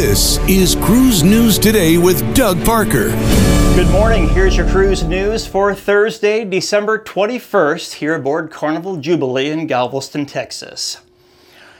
This is Cruise News Today with Doug Parker. Good morning. Here's your cruise news for Thursday, December 21st, here aboard Carnival Jubilee in Galveston, Texas.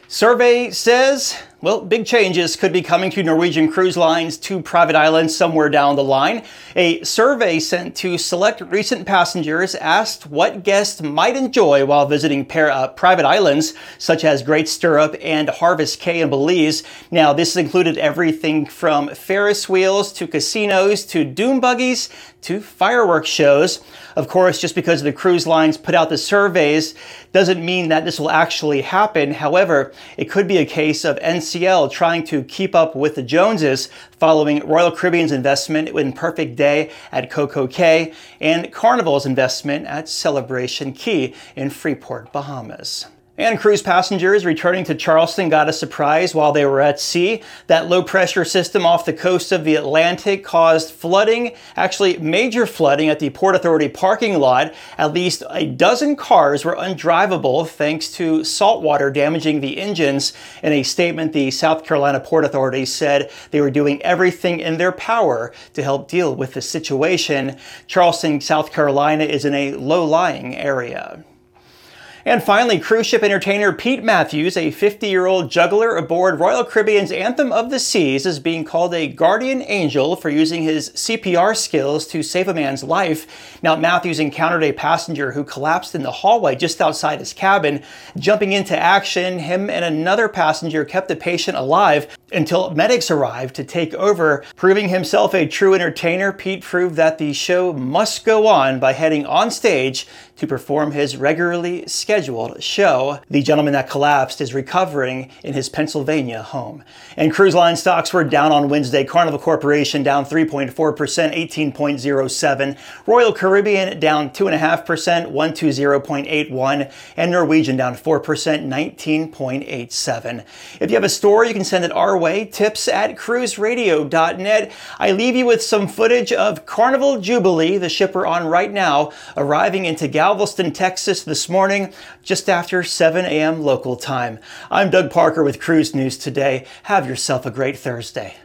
Survey says well, big changes could be coming to Norwegian Cruise Line's two private islands somewhere down the line. A survey sent to select recent passengers asked what guests might enjoy while visiting pair, uh, private islands such as Great Stirrup and Harvest Caye in Belize. Now, this included everything from Ferris wheels to casinos to dune buggies to fireworks shows. Of course, just because the cruise lines put out the surveys doesn't mean that this will actually happen. However, it could be a case of NC NCL trying to keep up with the Joneses following Royal Caribbean's investment in Perfect Day at Coco Cay and Carnival's investment at Celebration Key in Freeport, Bahamas. And cruise passengers returning to Charleston got a surprise while they were at sea. That low pressure system off the coast of the Atlantic caused flooding, actually major flooding at the Port Authority parking lot. At least a dozen cars were undrivable thanks to salt water damaging the engines. In a statement, the South Carolina Port Authority said they were doing everything in their power to help deal with the situation. Charleston, South Carolina is in a low-lying area. And finally, cruise ship entertainer Pete Matthews, a 50 year old juggler aboard Royal Caribbean's Anthem of the Seas, is being called a guardian angel for using his CPR skills to save a man's life. Now, Matthews encountered a passenger who collapsed in the hallway just outside his cabin. Jumping into action, him and another passenger kept the patient alive until medics arrived to take over. Proving himself a true entertainer, Pete proved that the show must go on by heading on stage to perform his regularly scheduled show. The gentleman that collapsed is recovering in his Pennsylvania home. And cruise line stocks were down on Wednesday. Carnival Corporation down 3.4%, 18.07. Royal Caribbean down 2.5%, 120.81. And Norwegian down 4%, 19.87. If you have a story, you can send it our way, tips at cruiseradio.net. I leave you with some footage of Carnival Jubilee, the ship we're on right now, arriving into Galveston, Texas this morning, just after 7 a.m. local time. I'm Doug Parker with Cruise News Today. Have yourself a great Thursday.